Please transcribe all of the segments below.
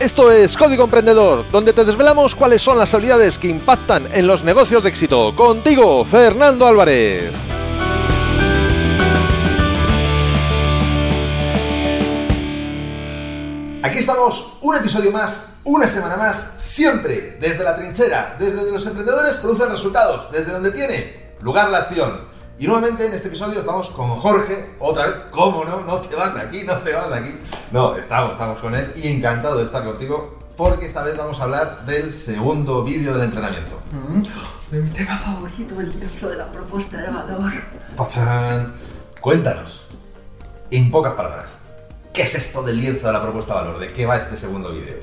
Esto es Código Emprendedor, donde te desvelamos cuáles son las habilidades que impactan en los negocios de éxito. Contigo, Fernando Álvarez. Aquí estamos, un episodio más, una semana más, siempre desde la trinchera, desde donde los emprendedores producen resultados, desde donde tiene lugar la acción. Y nuevamente en este episodio estamos con Jorge, otra vez, ¿cómo no? No te vas de aquí, no te vas de aquí. No, estamos, estamos con él y encantado de estar contigo porque esta vez vamos a hablar del segundo vídeo del entrenamiento. De mi tema favorito, el lienzo de la propuesta de valor. ¡Tachán! Cuéntanos, en pocas palabras, ¿qué es esto del lienzo de la propuesta de valor? ¿De qué va este segundo vídeo?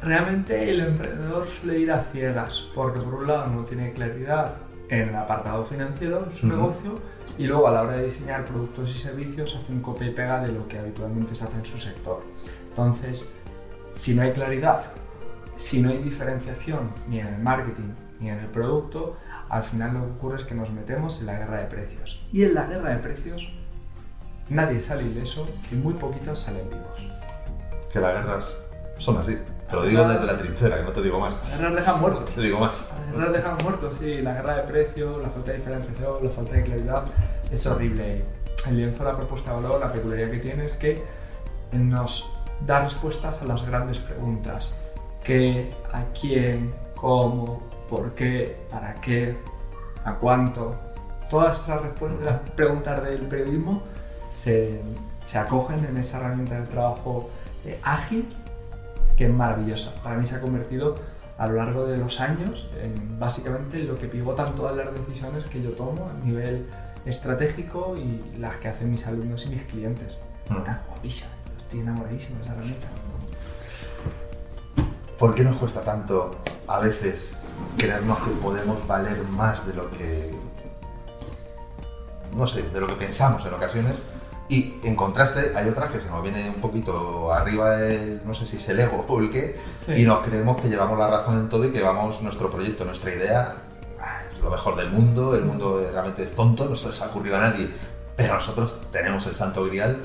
Realmente el emprendedor suele ir a ciegas, porque por un lado no tiene claridad en el apartado financiero, en su Ujú. negocio, y luego a la hora de diseñar productos y servicios hace un copia y pega de lo que habitualmente se hace en su sector. Entonces, si no hay claridad, si no hay diferenciación ni en el marketing ni en el producto, al final lo que ocurre es que nos metemos en la guerra de precios. Y en la guerra de precios nadie sale ileso y muy poquitos salen vivos. Que las guerras son así. Te lo digo desde la trinchera, que no te digo más. Guerras dejan muertos. Te digo más. Guerras dejan muertos, sí. La guerra de precios, la falta de diferenciación, la falta de claridad es horrible. El lienzo de la propuesta de valor, la peculiaridad que tiene es que nos da respuestas a las grandes preguntas. ¿Qué? ¿A quién? ¿Cómo? ¿Por qué? ¿Para qué? ¿A cuánto? Todas esas respu- las preguntas del periodismo se, se acogen en esa herramienta de trabajo eh, ágil que es maravillosa. Para mí se ha convertido a lo largo de los años en básicamente lo que pivotan todas las decisiones que yo tomo a nivel estratégico y las que hacen mis alumnos y mis clientes. Mm. Está guapísima, estoy enamoradísimo de esa herramienta. ¿Por qué nos cuesta tanto a veces creernos que podemos valer más de lo que. no sé, de lo que pensamos en ocasiones? Y en contraste, hay otras que se nos viene un poquito arriba, el, no sé si es el ego o el qué, Sí. y nos creemos que llevamos la razón en todo y que vamos nuestro proyecto, nuestra idea, ah, es lo mejor del mundo, el mundo realmente es tonto, no se les ha ocurrido a nadie, pero nosotros tenemos el santo grial.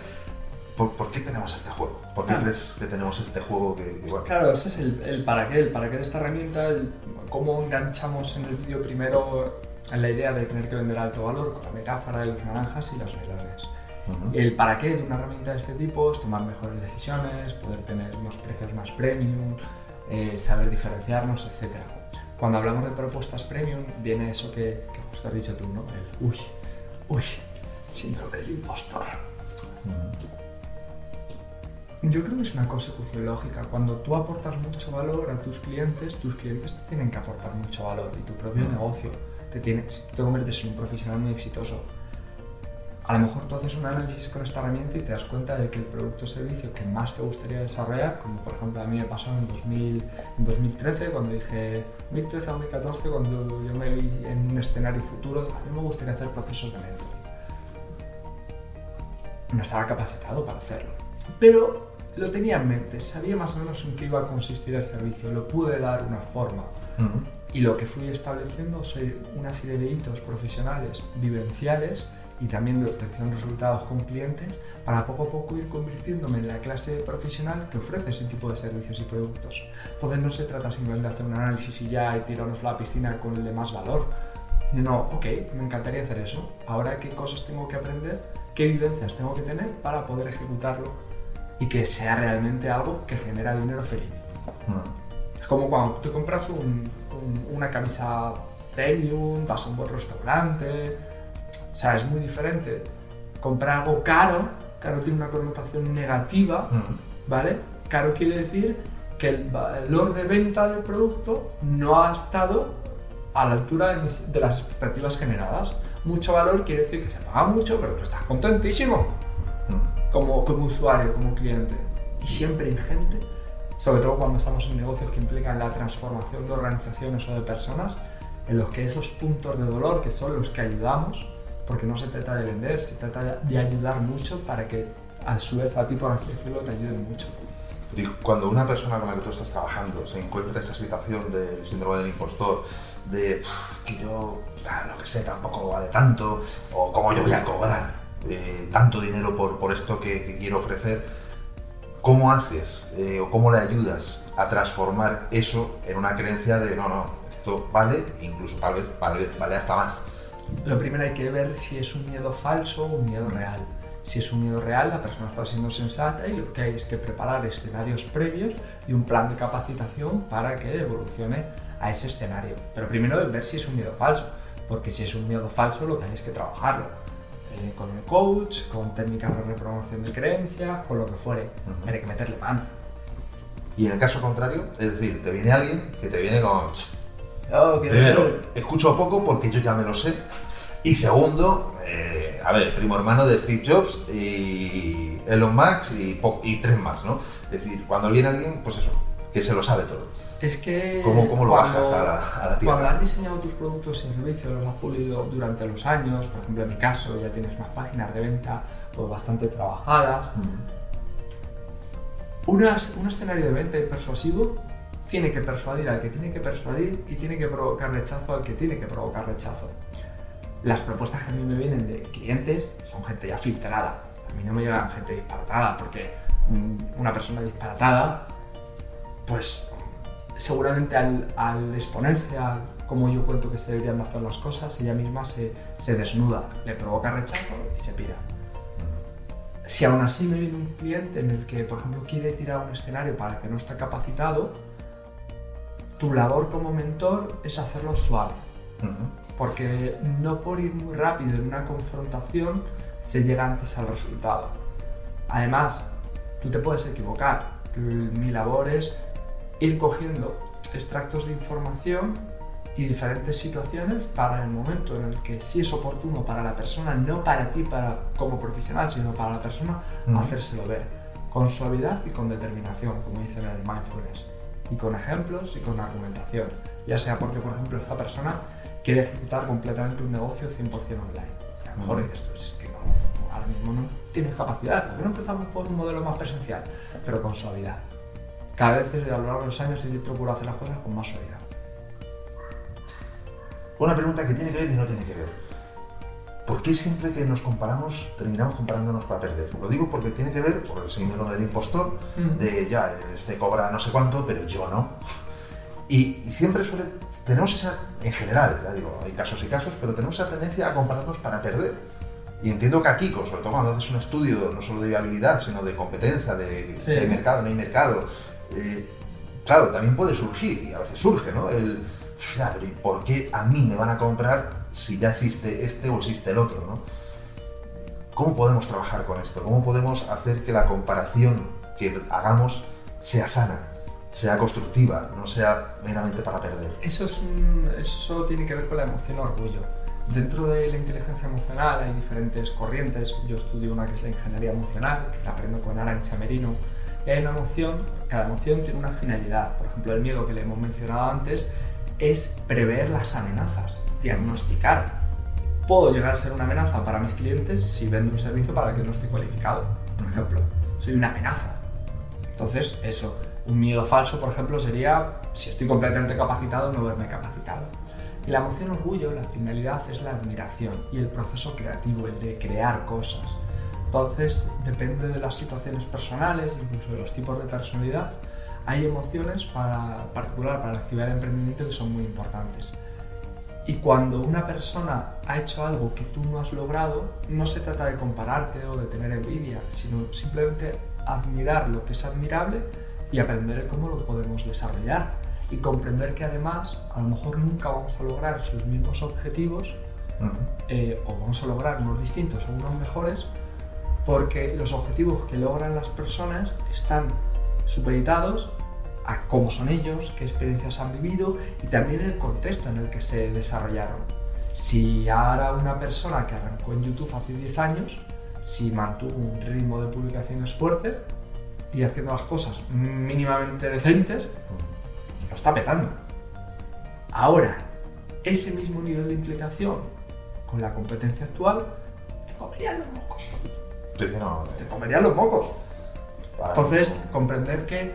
¿Por, por qué tenemos este juego? ¿Por qué Ah. crees que tenemos este juego que, bueno, Claro, ese es el, el para qué, el para qué de esta herramienta, el cómo enganchamos en el vídeo primero en la idea de tener que vender alto valor con la metáfora de los naranjas y los melones. Ujú. El para qué de una herramienta de este tipo es tomar mejores decisiones, poder tener unos precios más premium, eh, saber diferenciarnos, etc. Cuando hablamos de propuestas premium, viene eso que, que justo has dicho tú, ¿no? El uy, uy, síndrome del impostor. Yo creo que es una consecución lógica. Cuando tú aportas mucho valor a tus clientes, tus clientes te tienen que aportar mucho valor y tu propio negocio te, tienes, te conviertes en un profesional muy exitoso. A lo mejor tú haces un análisis con esta herramienta y te das cuenta de que el producto o servicio que más te gustaría desarrollar, como por ejemplo a mí me pasó en, 2000, en 2013, cuando dije 2013 a 2014, cuando yo me vi en un escenario futuro, a mí me gustaría hacer procesos de mentoring. No estaba capacitado para hacerlo, pero lo tenía en mente, sabía más o menos en qué iba a consistir el servicio, lo pude dar una forma. Ujú. Y lo que fui estableciendo soy una serie de hitos profesionales, vivenciales y también de obtención de resultados con clientes para poco a poco ir convirtiéndome en la clase profesional que ofrece ese tipo de servicios y productos. Entonces no se trata simplemente de hacer un análisis y ya y tirarnos a la piscina con el de más valor. No, ok, me encantaría hacer eso. Ahora, ¿qué cosas tengo que aprender? ¿Qué vivencias tengo que tener para poder ejecutarlo y que sea realmente algo que genera dinero feliz? Es como cuando te compras un- un- una camisa premium, vas a un buen restaurante. O sea, es muy diferente. Comprar algo caro, caro tiene una connotación negativa, Ujú. ¿vale? Caro quiere decir que el valor de venta del producto no ha estado a la altura de, mis- de las expectativas generadas. Mucho valor quiere decir que se paga mucho, pero tú estás contentísimo Ujú. como, como usuario, como cliente. Y siempre hay gente, sobre todo cuando estamos en negocios que implican la transformación de organizaciones o de personas, en los que esos puntos de dolor, que son los que ayudamos, porque no se trata de vender, se trata de ayudar mucho para que a su vez a ti, por así decirlo, te ayuden mucho. Y cuando una persona con la que tú estás trabajando se encuentra esa situación del síndrome del impostor, de "Pff, que yo, ah, lo que sé, tampoco vale tanto, o cómo yo voy a cobrar eh, tanto dinero por, por esto que, que quiero ofrecer, ¿cómo haces eh, o cómo le ayudas a transformar eso en una creencia de no, no, esto vale, incluso tal vez vale, vale hasta más? Lo primero hay que ver si es un miedo falso o un miedo real. Si es un miedo real, la persona está siendo sensata y lo que hay es que preparar escenarios previos y un plan de capacitación para que evolucione a ese escenario. Pero primero ver si es un miedo falso, porque si es un miedo falso lo que hay es que trabajarlo. Eh, con el coach, con técnicas de repromoción de creencias, con lo que fuere. Ujú. Hay que meterle mano. Y en el caso contrario, es decir, te viene alguien que te viene con... "Ch, Yo quiero Primero, ser- escucho poco porque yo ya me lo sé. Y segundo, eh, a ver, primo hermano de Steve Jobs y Elon Musk y, y tres más, ¿no? Es decir, cuando viene alguien, pues eso, que se lo sabe todo. Es que. ¿Cómo, cómo lo cuando- bajas a la, a la Cuando tierra? has diseñado tus productos y servicios, los has pulido durante los años, por ejemplo en mi caso ya tienes más páginas de venta pues bastante trabajadas, Unas- un escenario de venta y persuasivo tiene que persuadir al que tiene que persuadir y tiene que provocar rechazo al que tiene que provocar rechazo. Las propuestas que a mí me vienen de clientes son gente ya filtrada. A mí no me llegan gente disparatada porque mm, una persona disparatada, pues seguramente al, al exponerse a cómo yo cuento que se deberían de hacer las cosas, ella misma se, se desnuda, le provoca rechazo y se pira. Si aún así me viene un cliente en el que, por ejemplo, quiere tirar un escenario para el que no está capacitado, tu labor como mentor es hacerlo suave. Porque no por ir muy rápido en una confrontación se llega antes al resultado. Además, tú te puedes equivocar. Mi labor es ir cogiendo extractos de información y diferentes situaciones para el momento en el que sí es oportuno para la persona, no para ti para, como profesional, sino para la persona, Ujú. hacérselo ver. Con suavidad y con determinación, como dicen en el mindfulness. Y con ejemplos y con argumentación. Ya sea porque, por ejemplo, esta persona quiere ejecutar completamente un negocio 100% online. A lo mejor dices tú, es que no, ahora mismo no tienes capacidad, ¿por qué no empezamos por un modelo más presencial? Pero con suavidad. Cada vez eh, a lo largo de los años he procurado hacer las cosas con más suavidad. Una pregunta que tiene que ver y no tiene que ver. ¿Por qué siempre que nos comparamos terminamos comparándonos para perder? Lo digo porque tiene que ver por el síndrome del impostor, de ya, este cobra no sé cuánto, pero yo no. Y, y siempre suele, tenemos esa, en general, ya digo, hay casos y casos, pero tenemos esa tendencia a compararnos para perder. Y entiendo que aquí, sobre todo cuando haces un estudio no solo de viabilidad, sino de competencia, de si Sí. hay mercado, no hay mercado, eh, claro, también puede surgir, y a veces surge, ¿no? El, "Ya, pero ¿y por qué a mí me van a comprar si ya existe este o existe el otro, ¿no? ¿Cómo podemos trabajar con esto? ¿Cómo podemos hacer que la comparación que hagamos sea sana, sea constructiva, no sea meramente para perder? Eso, es eso tiene que ver con la emoción orgullo. Dentro de la inteligencia emocional hay diferentes corrientes. Yo estudio una que es la ingeniería emocional, la aprendo con Arancha Merino. Y hay una emoción, cada emoción tiene una finalidad. Por ejemplo, el miedo que le hemos mencionado antes es prever las amenazas, diagnosticar. Puedo llegar a ser una amenaza para mis clientes si vendo un servicio para el que no estoy cualificado. Por ejemplo, soy una amenaza. Entonces, eso, un miedo falso, por ejemplo, sería si estoy completamente capacitado, no verme capacitado. Y la emoción orgullo, la finalidad es la admiración y el proceso creativo, el de crear cosas. Entonces, depende de las situaciones personales, incluso de los tipos de personalidad, hay emociones para, particular para la actividad emprendimiento que son muy importantes. Y cuando una persona ha hecho algo que tú no has logrado, no se trata de compararte o de tener envidia, sino simplemente admirar lo que es admirable y aprender cómo lo podemos desarrollar. Y comprender que además a lo mejor nunca vamos a lograr sus mismos objetivos eh, o vamos a lograr unos distintos o unos mejores porque los objetivos que logran las personas están supeditados a cómo son ellos, qué experiencias han vivido y también el contexto en el que se desarrollaron. Si ahora una persona que arrancó en YouTube hace 10 años, si mantuvo un ritmo de publicaciones fuerte y haciendo las cosas mínimamente decentes, lo está petando. Ahora, ese mismo nivel de implicación con la competencia actual, te comerían los mocos. Sí, sí, no, Te eh, comerían los mocos. vale. Entonces, comprender que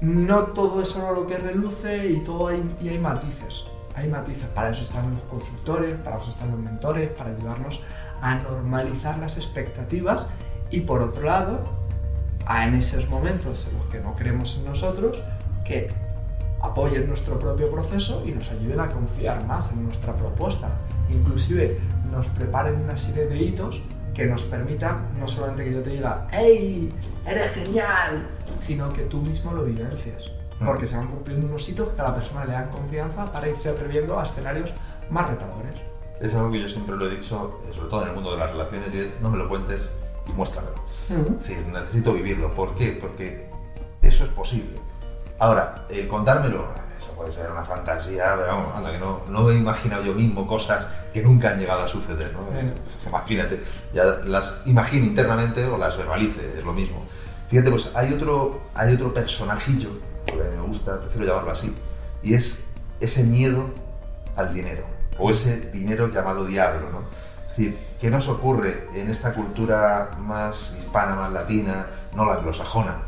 No todo es oro lo que reluce y, todo hay, y hay matices. Hay matices. Para eso están los consultores, para eso están los mentores, para ayudarnos a normalizar las expectativas y por otro lado, a en esos momentos en los que no creemos en nosotros, que apoyen nuestro propio proceso y nos ayuden a confiar más en nuestra propuesta. Inclusive nos preparen una serie de hitos que nos permitan no solamente que yo te diga, ¡Hey! ¡Eres genial! sino que tú mismo lo vivencias. Porque se van cumpliendo unos hitos que a la persona le dan confianza para irse atreviendo a escenarios más retadores. Es algo que yo siempre lo he dicho, eh, sobre todo en el mundo de las relaciones, y es no me lo cuentes, muéstramelo. Es decir, necesito vivirlo. ¿Por qué? Porque eso es posible. Ahora, el contármelo, eso puede ser una fantasía, pero vamos, anda, que no, no he imaginado yo mismo cosas que nunca han llegado a suceder, ¿no? Imagínate, ya las imagino internamente o las verbalice, es lo mismo. Fíjate, pues hay otro, hay otro personajillo, que me gusta, prefiero llamarlo así, y es ese miedo al dinero, o ese dinero llamado diablo, ¿no? Es decir, ¿qué nos ocurre en esta cultura más hispana, más latina, no la anglosajona?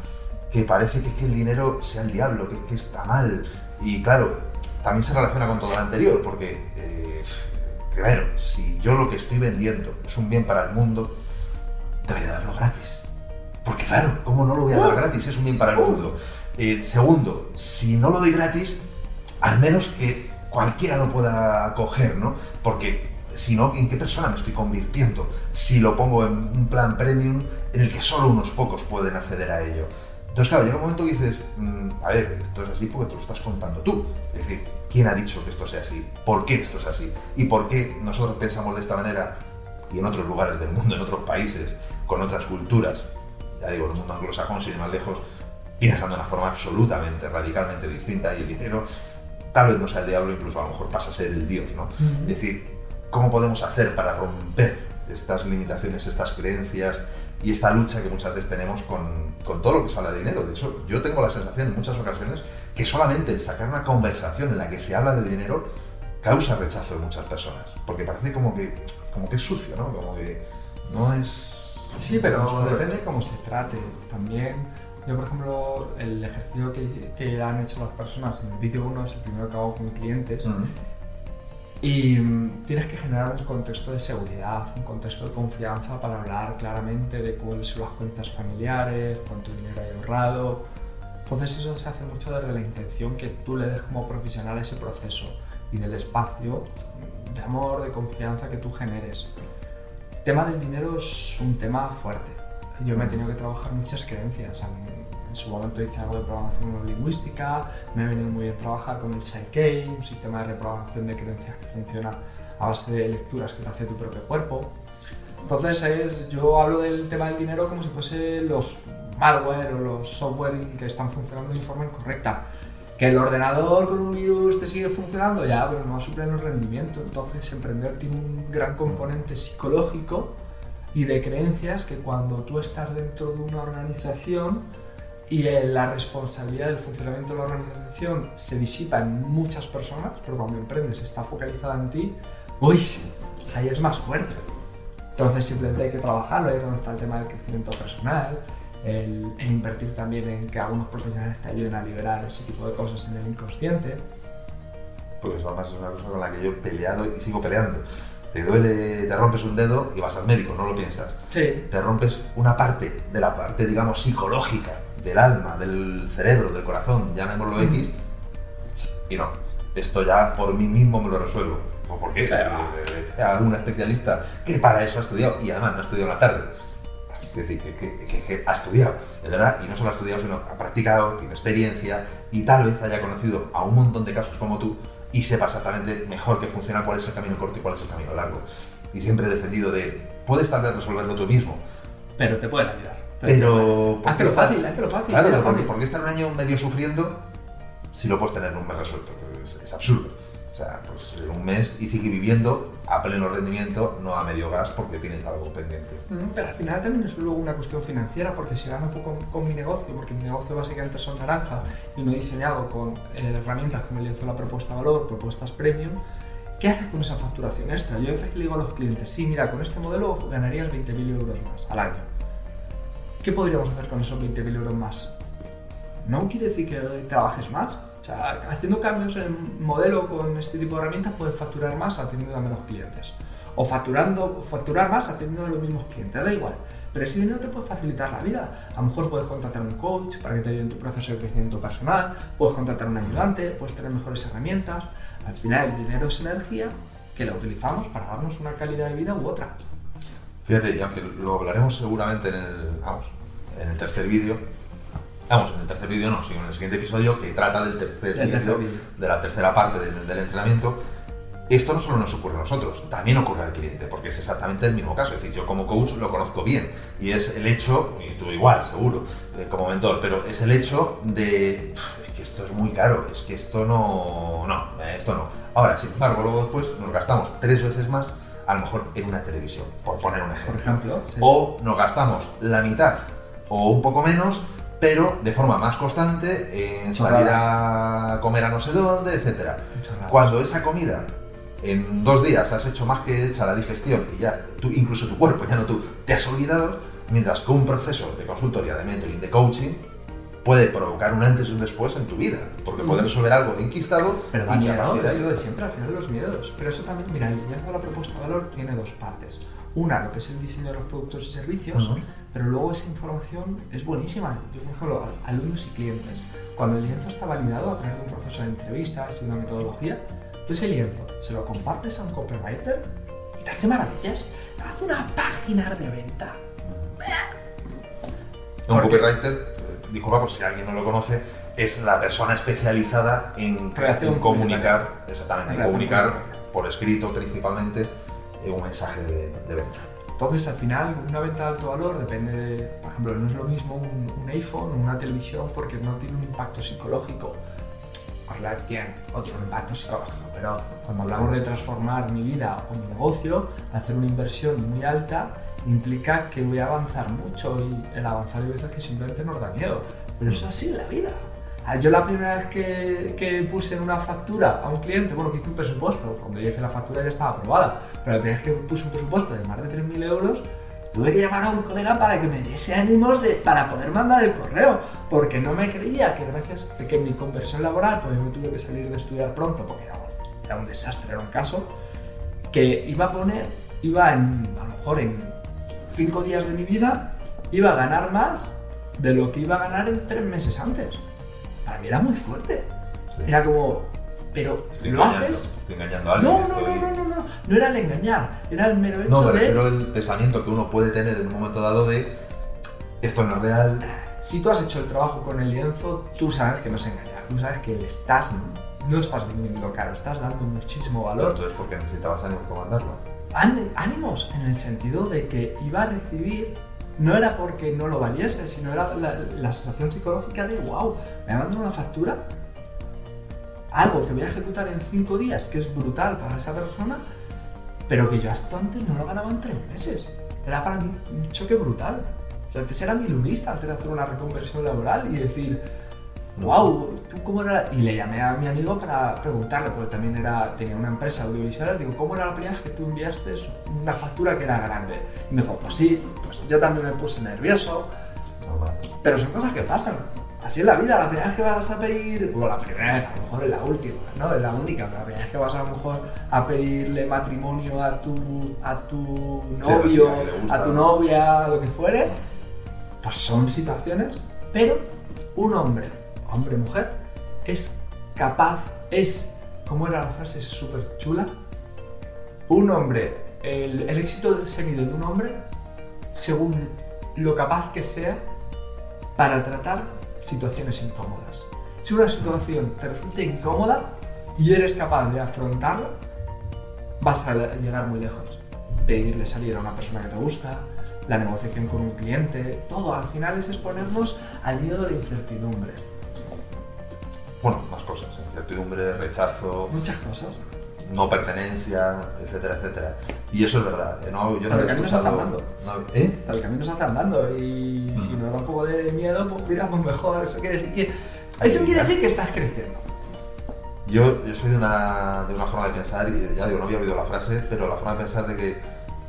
Que parece que, es que el dinero sea el diablo, que, que está mal. Y claro, también se relaciona con todo lo anterior, porque, eh, primero, si yo lo que estoy vendiendo es un bien para el mundo, debería darlo gratis. Porque claro, ¿cómo no lo voy a dar gratis? Es un bien para el mundo. Eh, segundo, si no lo doy gratis, al menos que cualquiera lo pueda coger, ¿no? Porque si no, ¿en qué persona me estoy convirtiendo? Si lo pongo en un plan premium en el que solo unos pocos pueden acceder a ello. Entonces, claro, llega un momento que dices, mm, a ver, esto es así porque te lo estás contando tú. Es decir, ¿quién ha dicho que esto sea así? ¿Por qué esto es así? ¿Y por qué nosotros pensamos de esta manera y en otros lugares del mundo, en otros países, con otras culturas? Ya digo, en el mundo anglosajón, sin ir más lejos, piensan de una forma absolutamente, radicalmente distinta y el dinero tal vez no sea el diablo, incluso a lo mejor pasa a ser el Dios, ¿no? Es decir, ¿cómo podemos hacer para romper estas limitaciones, estas creencias y esta lucha que muchas veces tenemos con, con todo lo que sale de dinero? De hecho, yo tengo la sensación en muchas ocasiones que solamente el sacar una conversación en la que se habla de dinero causa rechazo de muchas personas, porque parece como que, como que es sucio, ¿no? Como que no es... Sí, no es pero depende de cómo se trate. También, yo por ejemplo, el ejercicio que, que han hecho las personas en el vídeo 1 es el primero que hago con clientes. Mm. Y mm, tienes que generar un contexto de seguridad, un contexto de confianza para hablar claramente de cuáles son las cuentas familiares, cuánto dinero hay ahorrado. Entonces eso se hace mucho desde la intención que tú le des como profesional a ese proceso y del espacio de amor, de confianza que tú generes. El tema del dinero es un tema fuerte. Yo me he tenido que trabajar muchas creencias. En, en su momento hice algo de programación neurolingüística, me ha venido muy bien trabajar con el Psyche, un sistema de reprogramación de creencias que funciona a base de lecturas que te hace tu propio cuerpo. Entonces es, yo hablo del tema del dinero como si fuese los malware o los software que están funcionando de forma incorrecta. Que el ordenador con un virus te sigue funcionando, ya, pero no a su pleno rendimiento. Entonces emprender tiene un gran componente psicológico y de creencias que cuando tú estás dentro de una organización y la responsabilidad del funcionamiento de la organización se disipa en muchas personas, pero cuando emprendes está focalizada en ti, uy, ahí es más fuerte. Entonces simplemente hay que trabajarlo, ahí es donde está el tema del crecimiento personal, el, el invertir también en que algunos profesionales te ayuden a liberar ese tipo de cosas en el inconsciente. Porque eso además es una cosa con la que yo he peleado y sigo peleando. Te duele, te rompes un dedo y vas al médico, no lo piensas. Sí. te rompes una parte de la parte, digamos, psicológica del alma, del cerebro, del corazón, llamémoslo X, y no, esto ya por mí mismo me lo resuelvo. ¿O ¿Por qué? Claro. Eh, vete a algún especialista que para eso ha estudiado y además no ha estudiado en la tarde. Es decir, que, que- que- que ha estudiado, de verdad, y no solo ha estudiado, sino ha practicado, tiene experiencia y tal vez haya conocido a un montón de casos como tú y sepa exactamente mejor que funciona cuál es el camino corto y cuál es el camino largo. Y siempre he defendido de, puedes tal vez resolverlo tú mismo, Pero te pueden ayudar. Pero... ¿por qué Hazlo fácil, hazlo fácil. Claro, pero ¿por, fácil. qué- por qué estar un año medio sufriendo si lo puedes tener en un mes resuelto? Es, es absurdo. O sea, pues en un mes y sigue viviendo a pleno rendimiento, no a medio gas porque tienes algo pendiente. Mm, Pero al final también es luego una cuestión financiera, porque si gano poco con, con mi negocio, porque mi negocio básicamente son naranja y no he diseñado con eh, herramientas como el la propuesta valor, propuestas premium, ¿qué haces con esa facturación extra? Yo a veces le digo a los clientes, sí, mira, con este modelo ganarías 20.000 euros más al año. ¿Qué podríamos hacer con esos 20.000 euros más? No quiere decir que trabajes más. O sea, haciendo cambios en el modelo con este tipo de herramientas puedes facturar más atendiendo a menos clientes. O facturando, facturar más atendiendo a los mismos clientes, da igual. Pero ese dinero te puede facilitar la vida. A lo mejor puedes contratar un coach para que te ayude en tu proceso de crecimiento personal, puedes contratar un ayudante, puedes tener mejores herramientas. Al final, el dinero es energía que la utilizamos para darnos una calidad de vida u otra. Fíjate, y aunque lo hablaremos seguramente en el, vamos, en el tercer vídeo, vamos, en el tercer vídeo no, sino en el siguiente episodio que trata del tercer vídeo, de la tercera parte del, del entrenamiento, esto no solo nos ocurre a nosotros, también ocurre al cliente, porque es exactamente el mismo caso. Es decir, yo como coach lo conozco bien y es el hecho, y tú igual, seguro, eh, como mentor, pero es el hecho de, "Uf, es que esto es muy caro, es que esto no, no, esto no. Ahora, sin embargo, luego después nos gastamos tres veces más, a lo mejor en una televisión, por poner un ejemplo. Por ejemplo, sí. O nos gastamos la mitad o un poco menos, pero de forma más constante en salir a comer a no sé dónde. Chorradas. Cuando esa comida en dos días has hecho más que hecha la digestión y ya tú, incluso tu cuerpo, ya no tú, te has olvidado, mientras que un proceso de consultoría, de mentoring, de coaching puede provocar un antes y un después en tu vida, porque puedes resolver algo enquistado Pero da y miedo, de es lo de siempre, al final los miedos. Pero eso también, mira, el liderazgo de la propuesta de valor tiene dos partes. Una, lo que es el diseño de los productos y servicios, pero luego esa información es buenísima. Yo, por ejemplo, alumnos y clientes, cuando el lienzo está validado a través de un proceso de entrevistas y una metodología, tú ese lienzo se lo compartes a un copywriter y te hace maravillas. Te hace una página de venta. Un copywriter, disculpa por si alguien no lo conoce, es la persona especializada en, Creación en comunicar, exactamente, en comunicar por escrito principalmente un mensaje de, de venta. Entonces, al final, una venta de alto valor depende de, por ejemplo, no es lo mismo un, un iPhone o una televisión porque no tiene un impacto psicológico. Hablar tiene o tiene un impacto psicológico, pero cuando hablamos de transformar mi vida o mi negocio, hacer una inversión muy alta implica que voy a avanzar mucho y el avanzar hay veces que simplemente nos da miedo. Pero eso es así en la vida. Ah, Yo la primera vez que, que puse una factura a un cliente, bueno, que hice un presupuesto, cuando yo hice la factura ya estaba aprobada, pero la primera vez que puse un presupuesto de más de 3.000 euros, tuve que llamar a un colega para que me diese ánimos de, para poder mandar el correo, porque no me creía que gracias a que mi conversión laboral, pues yo me tuve que salir de estudiar pronto, porque era, era un desastre, era un caso, que iba a poner, iba en, a lo mejor en 5 días de mi vida, iba a ganar más de lo que iba a ganar en 3 meses antes. Para mí era muy fuerte. Sí. Era como, pero Estoy lo haces. estoy engañando a alguien. No, no, estoy- no, no, no, no, no era el engañar, era el mero hecho No, me de al pensamiento que uno puede tener en un momento dado de esto no es real. si tú has hecho el trabajo con el lienzo, tú sabes que no es engañar, tú sabes que le estás, no estás vendiendo caro, estás dando muchísimo valor. Entonces, ¿por qué necesitabas ánimo para mandarlo? Án- ánimos en el sentido de que iba a recibir no era porque no lo valiese, sino era la, la sensación psicológica de wow, me mandan una factura, algo que voy a ejecutar en cinco días, que es brutal para esa persona, pero que yo hasta antes no lo ganaba en tres meses. Era para mí un choque brutal. O sea, antes era mi lunista antes de hacer una reconversión laboral y decir, wow, ¿tú cómo era? Y le llamé a mi amigo para preguntarle, porque también era, tenía una empresa audiovisual, digo, ¿cómo era la primera vez que tú enviaste una factura que era grande? Y me dijo, pues sí, pues yo también me puse nervioso, pero son cosas que pasan. Así es la vida, la primera vez que vas a pedir, o la primera vez, a lo mejor es la última, no es la única, pero la primera vez que vas a lo mejor a pedirle matrimonio a tu, a tu Sí, novio, le gusta. a tu novia, lo que fuere, pues son situaciones, pero un hombre, hombre mujer, es capaz, es, como era la frase súper chula, un hombre, el, el éxito seguido de un hombre, según lo capaz que sea para tratar situaciones incómodas. Si una situación te resulta incómoda y eres capaz de afrontarla, vas a llegar muy lejos. Pedirle salir a una persona que te gusta, la negociación con un cliente, todo al final es exponernos al miedo de la incertidumbre. Bueno, más cosas, incertidumbre, rechazo, Muchas cosas. no pertenencia, etcétera, etcétera. Y eso es verdad. ¿eh? No, yo no había escuchado- andando. no- ¿Eh? El camino se hace andando y si Mm. nos da un poco de miedo, pues mira, pues mejor. Eso quiere decir que, eso quiere decir que estás creciendo. Yo, yo soy de una, de una forma de pensar, y ya digo, no había oído la frase, pero la forma de pensar de que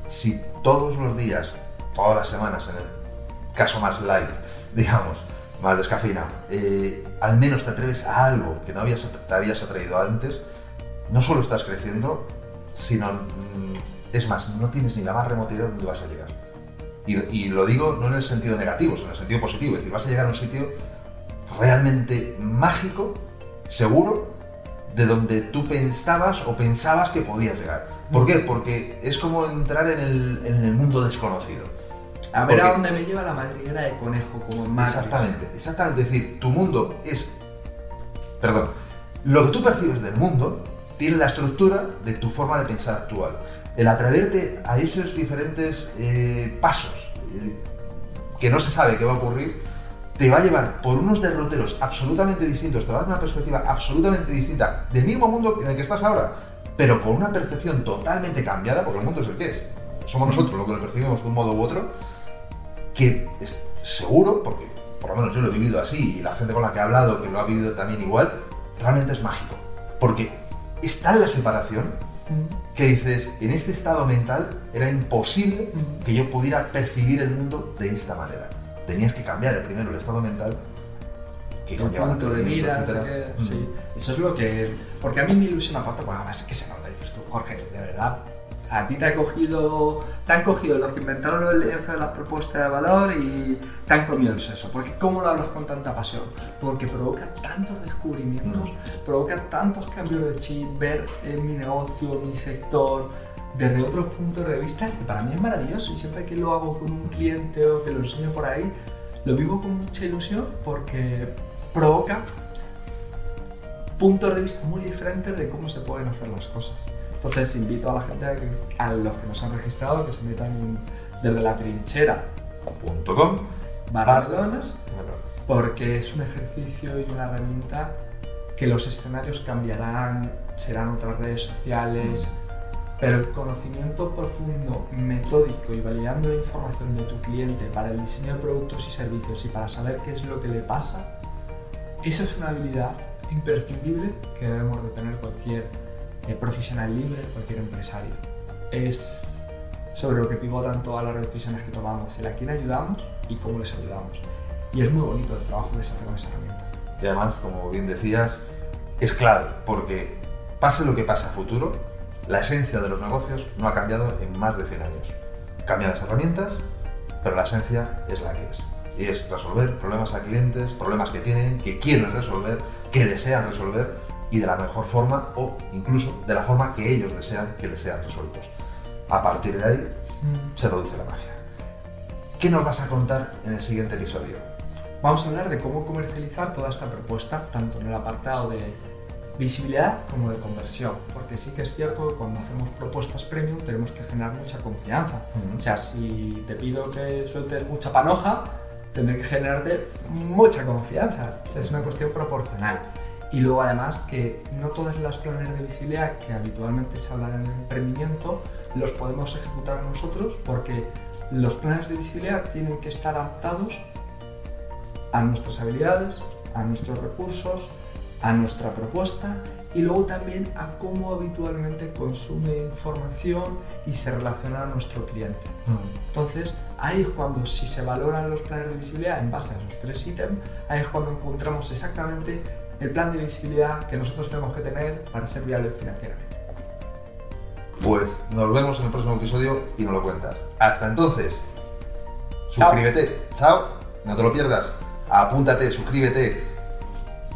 si todos los días, todas las semanas, en el caso más light, digamos, más descafeinado, eh, al menos te atreves a algo que no habías, te habías atraído antes, no solo estás creciendo, sino, mm, es más, no tienes ni la más remota idea de dónde vas a llegar. Y, y lo digo no en el sentido negativo, sino en el sentido positivo. Es decir, vas a llegar a un sitio realmente mágico, seguro, de donde tú pensabas o pensabas que podías llegar. ¿Por qué? Porque es como entrar en el, en el mundo desconocido. A ver Porque- a dónde me lleva la madriguera de conejo, como en. Exactamente, exactamente. Es decir, tu mundo es. Perdón. Lo que tú percibes del mundo tiene la estructura de tu forma de pensar actual. El atreverte a esos diferentes eh, pasos eh, que no se sabe qué va a ocurrir, te va a llevar por unos derroteros absolutamente distintos, te va a dar una perspectiva absolutamente distinta del mismo mundo en el que estás ahora, pero por una percepción totalmente cambiada, porque el mundo es el que es. Somos nosotros los que lo percibimos de un modo u otro, que es seguro, porque por lo menos yo lo he vivido así y la gente con la que he hablado que lo ha vivido también igual, realmente es mágico. Porque es tal la separación Mm. que dices, en este estado mental era imposible Mm. que yo pudiera percibir el mundo de esta manera. Tenías que cambiar el primero el estado mental que el punto de mira, qué, Mm. sí. Eso es lo que. Porque a mí me ilusiona tanto, bueno, además es que se nota, dices tú, Jorge, de verdad. A ti te ha cogido, te han cogido los que inventaron el lienzo de la propuesta de valor y te han comido el seso. Porque ¿cómo lo hablas con tanta pasión? Porque provoca tantos descubrimientos, provoca tantos cambios de chip, ver en mi negocio, mi sector, desde otros puntos de vista, que para mí es maravilloso. Y siempre que lo hago con un cliente o que lo enseño por ahí, lo vivo con mucha ilusión porque provoca puntos de vista muy diferentes de cómo se pueden hacer las cosas. Entonces invito a la gente, a, que, a los que nos han registrado, que se metan desde la trinchera com. barra Bar- melones, porque es un ejercicio y una herramienta que los escenarios cambiarán, serán otras redes sociales, pero el conocimiento profundo, metódico y validando la información de tu cliente para el diseño de productos y servicios y para saber qué es lo que le pasa, eso es una habilidad imprescindible que debemos de tener cualquier eh, profesional libre, cualquier empresario. Es sobre lo que pivotan todas las decisiones que tomamos, el a quién ayudamos y cómo les ayudamos. Y es muy bonito el trabajo que se hace con esa herramienta. Y además, como bien decías, es clave, porque pase lo que pase a futuro, la esencia de los negocios no ha cambiado en más de 100 años. Cambian las herramientas, pero la esencia es la que es. Y es resolver problemas a clientes, problemas que tienen, que quieren resolver, que desean resolver y de la mejor forma o incluso de la forma que ellos desean que les sean resueltos. A partir de ahí se produce la magia. ¿Qué nos vas a contar en el siguiente episodio? Vamos a hablar de cómo comercializar toda esta propuesta, tanto en el apartado de visibilidad como de conversión, porque sí que es cierto que cuando hacemos propuestas premium tenemos que generar mucha confianza. O sea, si te pido que sueltes mucha panoja, tendré que generarte mucha confianza. O sea, es una cuestión proporcional. Y luego además que no todas las planes de visibilidad que habitualmente se hablan en el emprendimiento los podemos ejecutar nosotros porque los planes de visibilidad tienen que estar adaptados a nuestras habilidades, a nuestros recursos, a nuestra propuesta y luego también a cómo habitualmente consume información y se relaciona a nuestro cliente. Entonces, ahí es cuando si se valoran los planes de visibilidad en base a esos tres ítems, ahí es cuando encontramos exactamente el plan de visibilidad que nosotros tenemos que tener para ser viable financieramente. Pues nos vemos en el próximo episodio y nos lo cuentas. Hasta entonces, Chao. suscríbete. Chao. No te lo pierdas. Apúntate, suscríbete.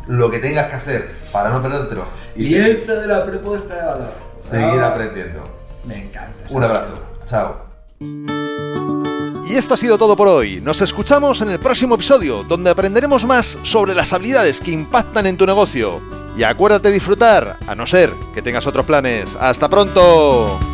Lo que tengas que hacer para no perdértelo. Y seguir, Lienzo de la propuesta de valor. seguir aprendiendo. Me encanta. Un abrazo. Chao. Y esto ha sido todo por hoy. Nos escuchamos en el próximo episodio, donde aprenderemos más sobre las habilidades que impactan en tu negocio. Y acuérdate de disfrutar, a no ser que tengas otros planes. ¡Hasta pronto!